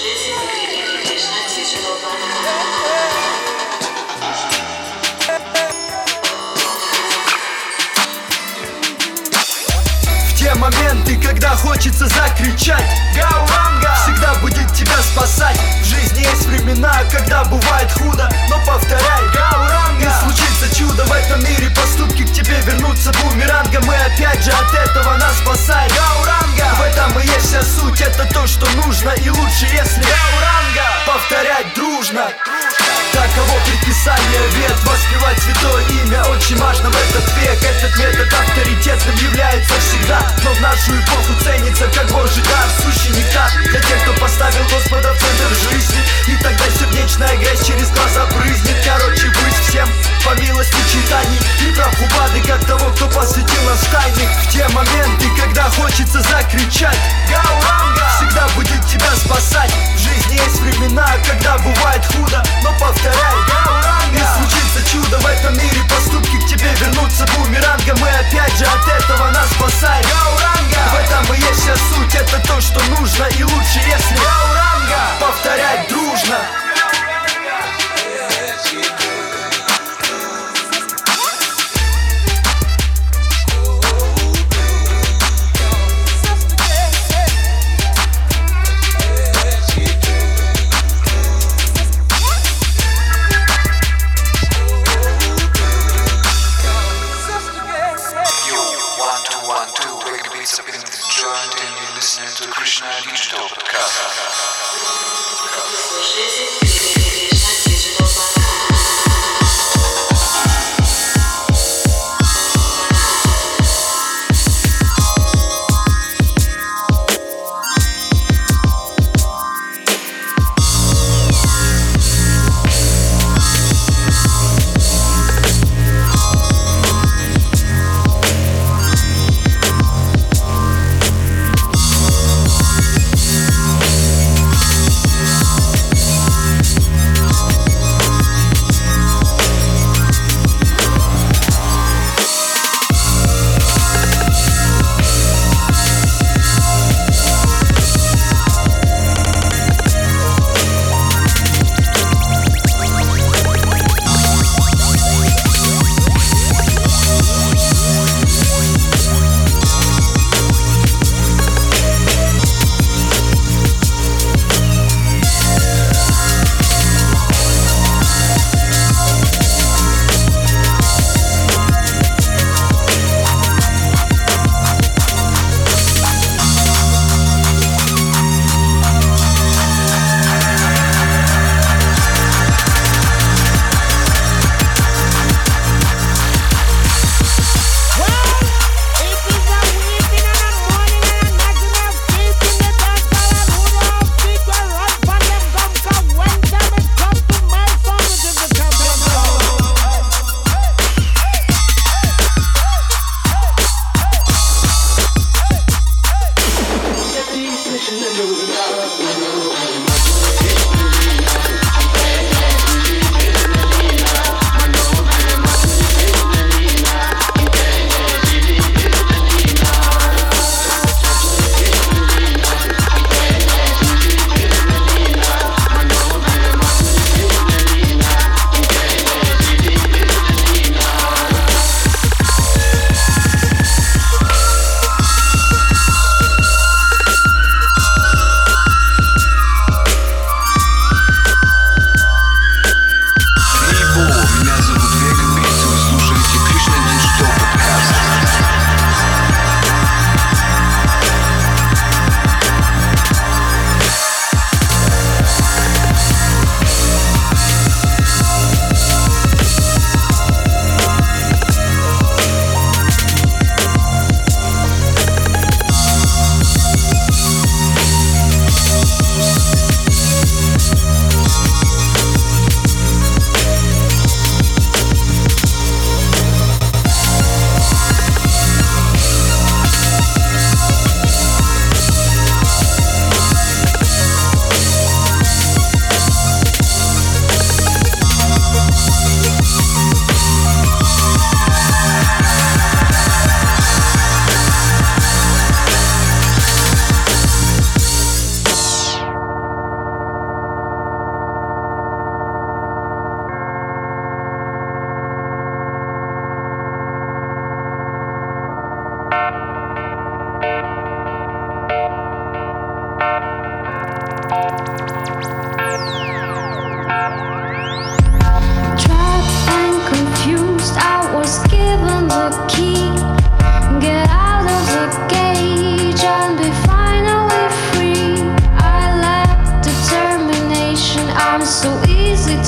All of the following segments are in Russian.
Jesus. Моменты, когда хочется закричать Гауранга Всегда будет тебя спасать. В жизни есть времена, когда бывает худо Но повторяй Гауранга И случится чудо в этом мире Поступки к тебе вернутся бумерангом И опять же от этого нас спасает. Гауранга В этом и есть вся суть Это то, что нужно И лучше, если Гауранга Повторять дружно Таково предписание. Вет Воспевать святое имя. Очень важно в этот век. Этот метод авторитетным является всегда. Но в нашу эпоху ценится как божий дар Сущий нектар для тех, кто поставил Господа в центр жизни И тогда сердечная грязь через глаза брызнет. Короче, быть всем по милости читаний И прабхупады, как того, кто посвятил нас тайны. В те моменты, когда хочется закричать Гауранга Всегда будет тебя спасать. В жизни есть времена, когда бывает худо Но повторяй, Гауранга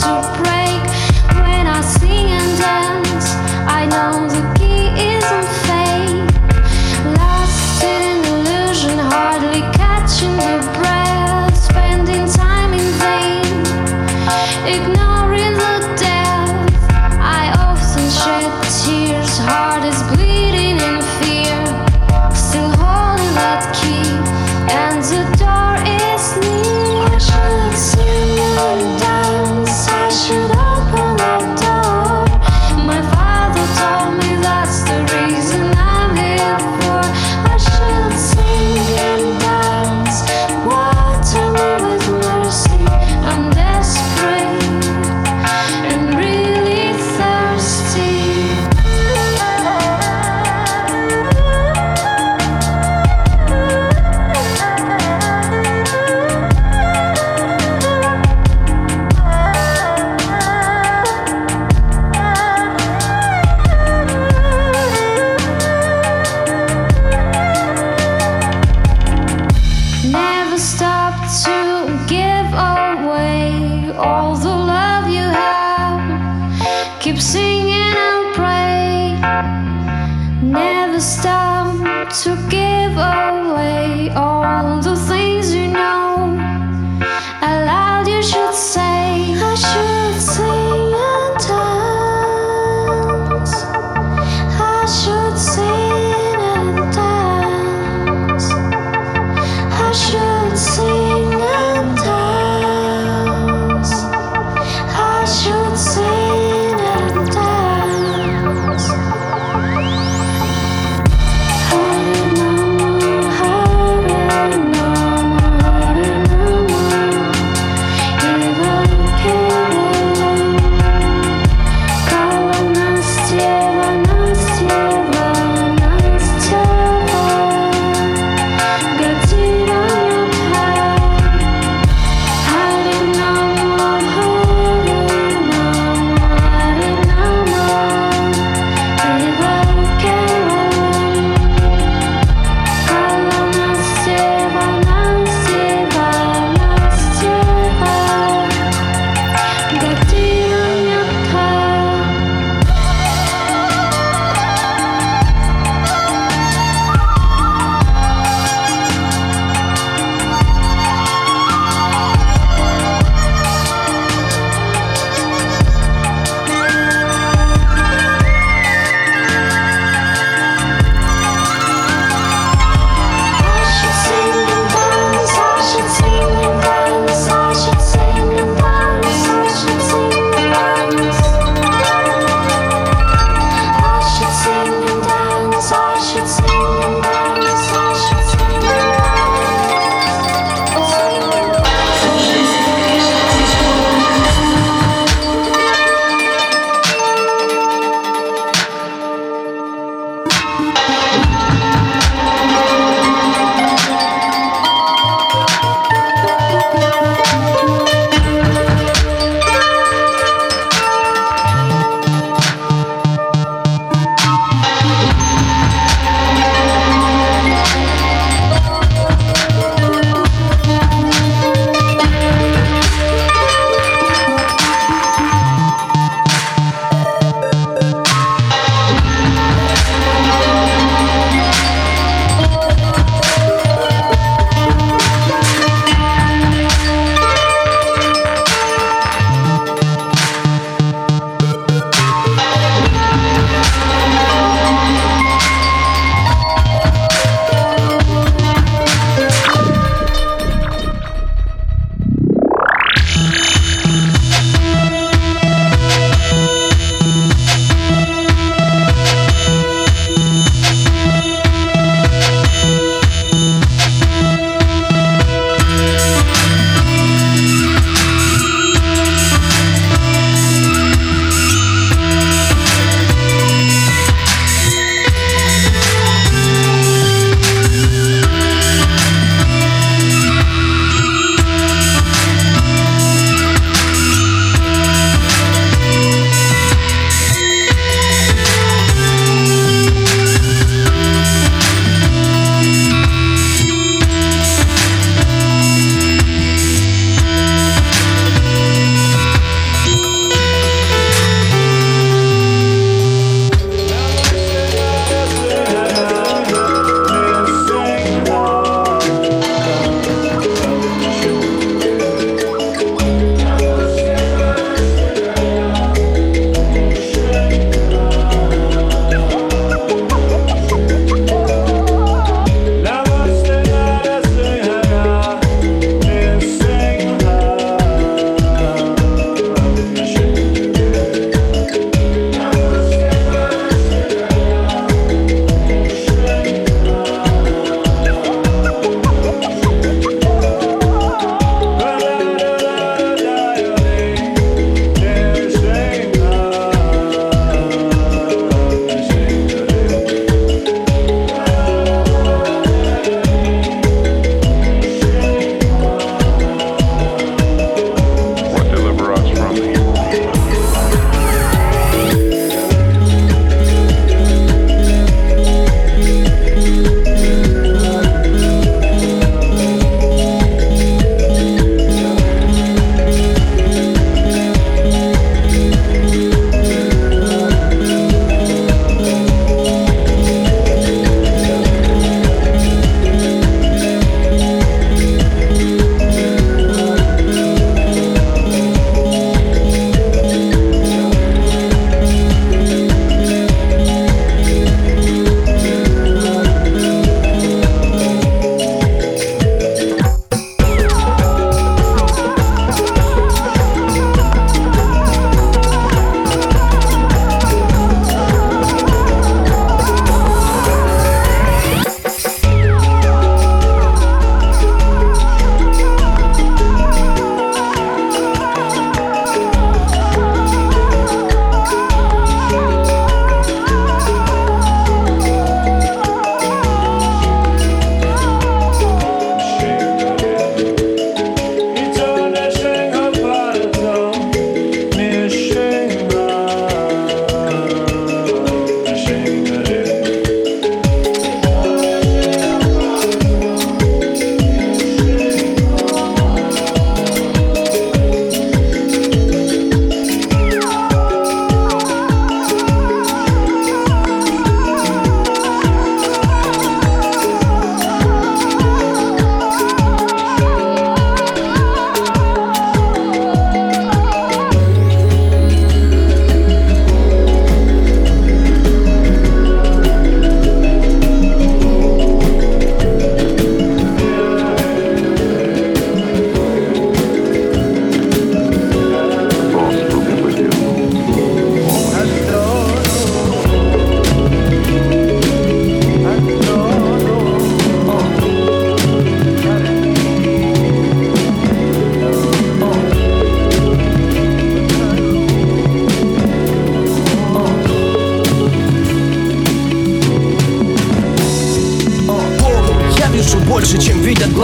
to pray.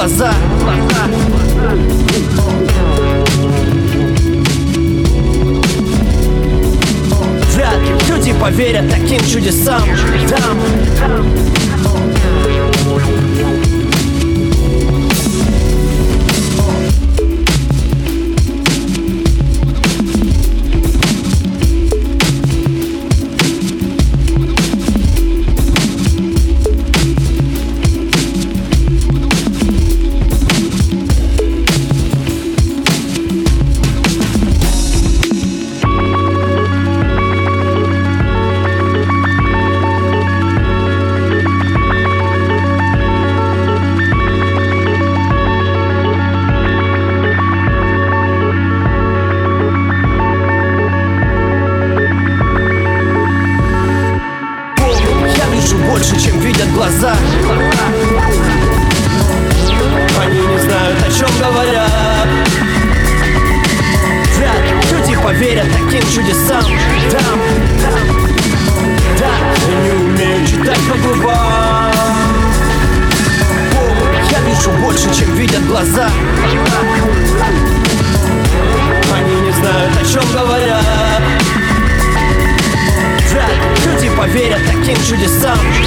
Глаза,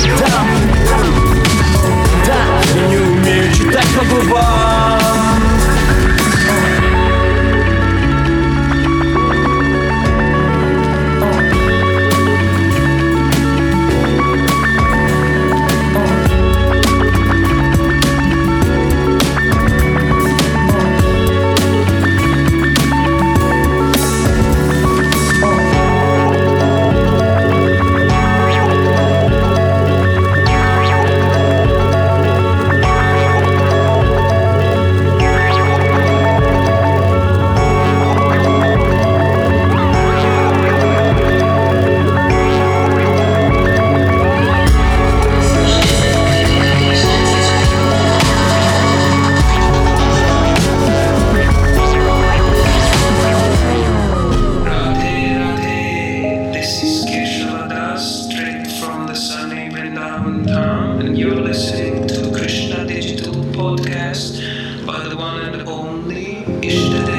Да, да, я не умею читать по губам Station.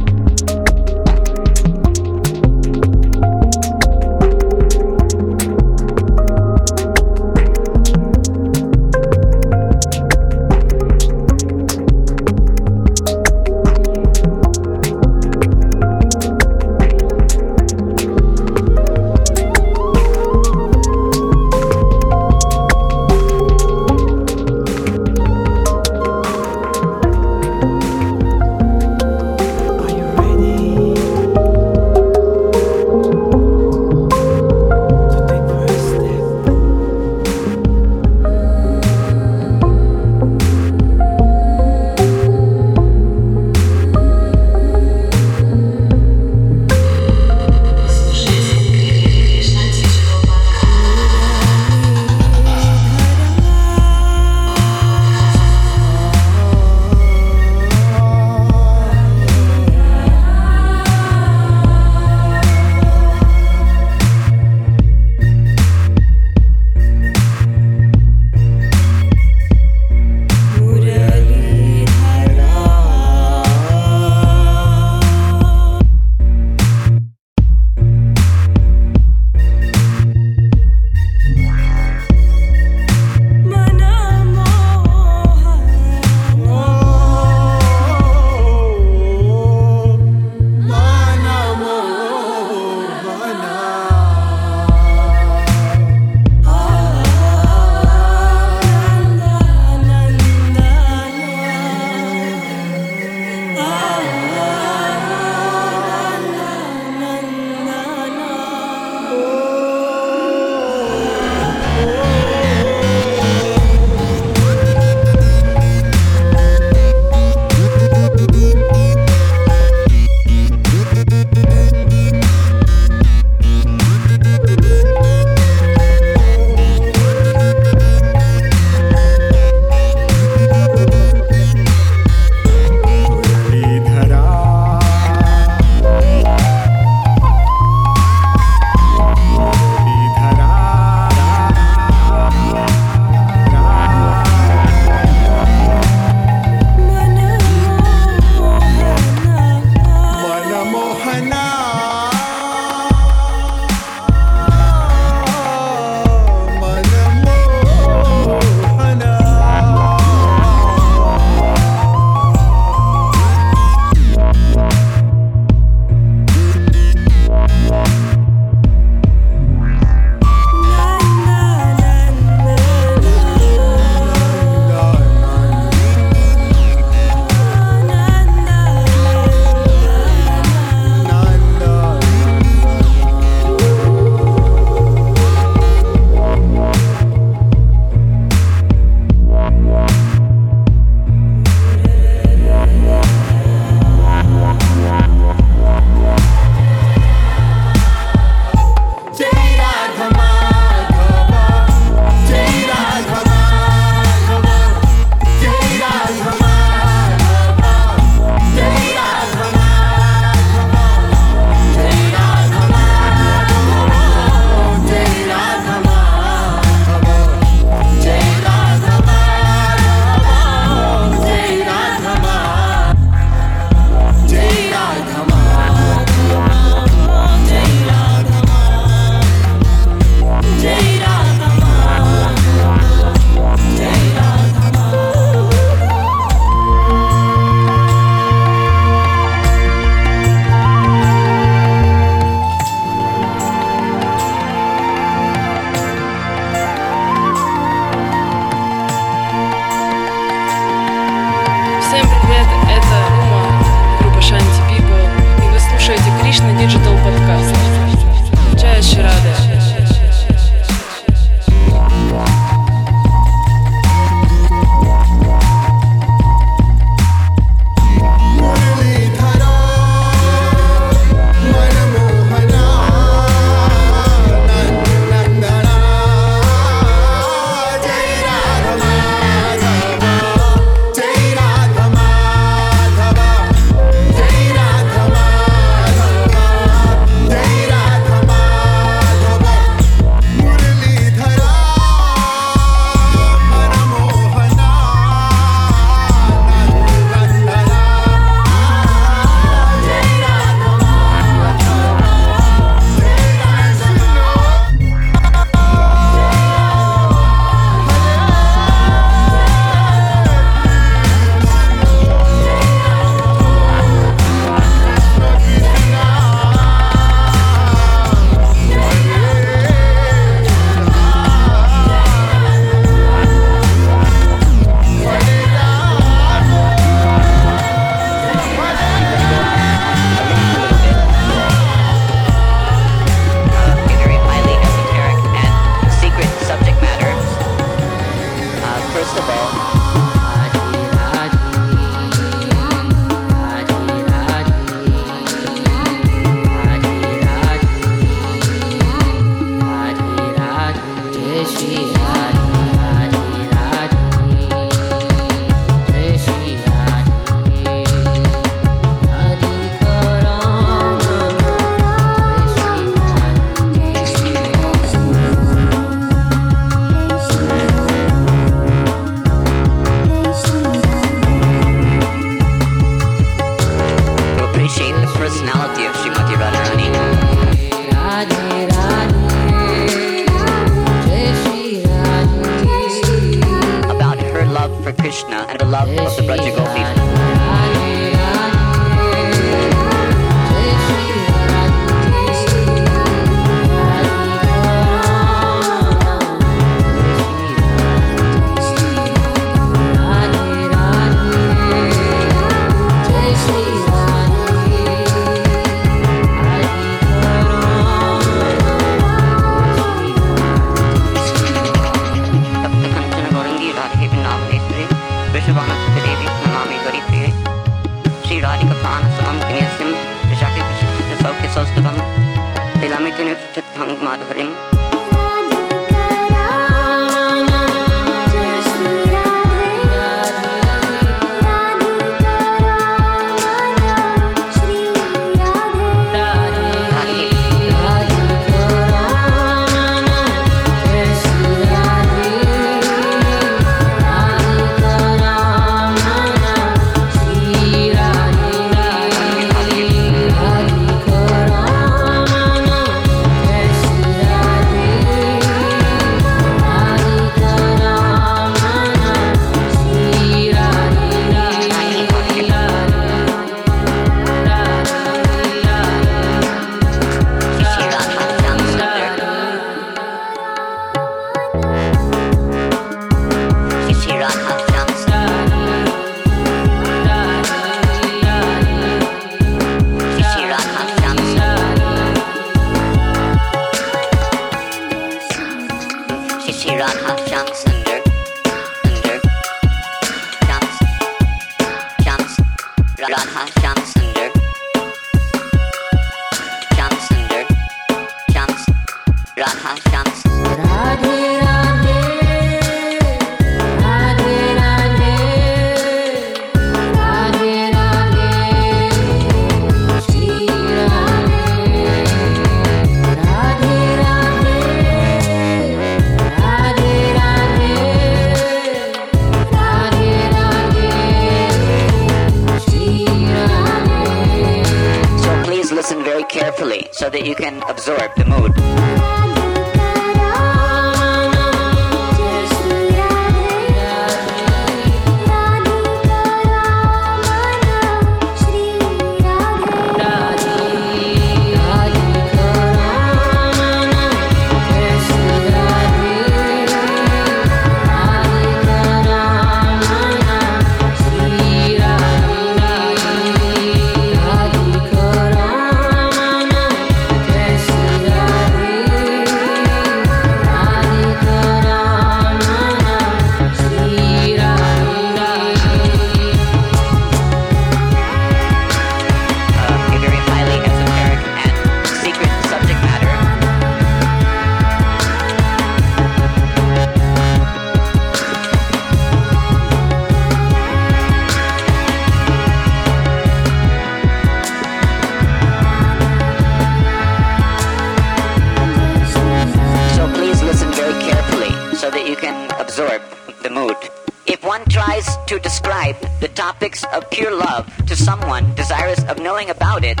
tries to describe the topics of pure love to someone desirous of knowing about it,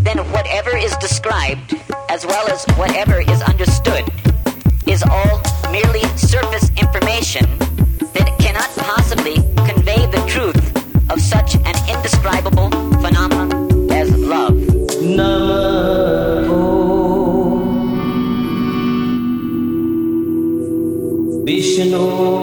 then whatever is described, as well as whatever is understood, is all merely surface information that cannot possibly convey the truth of such an indescribable phenomenon as love. Namo Vishnu.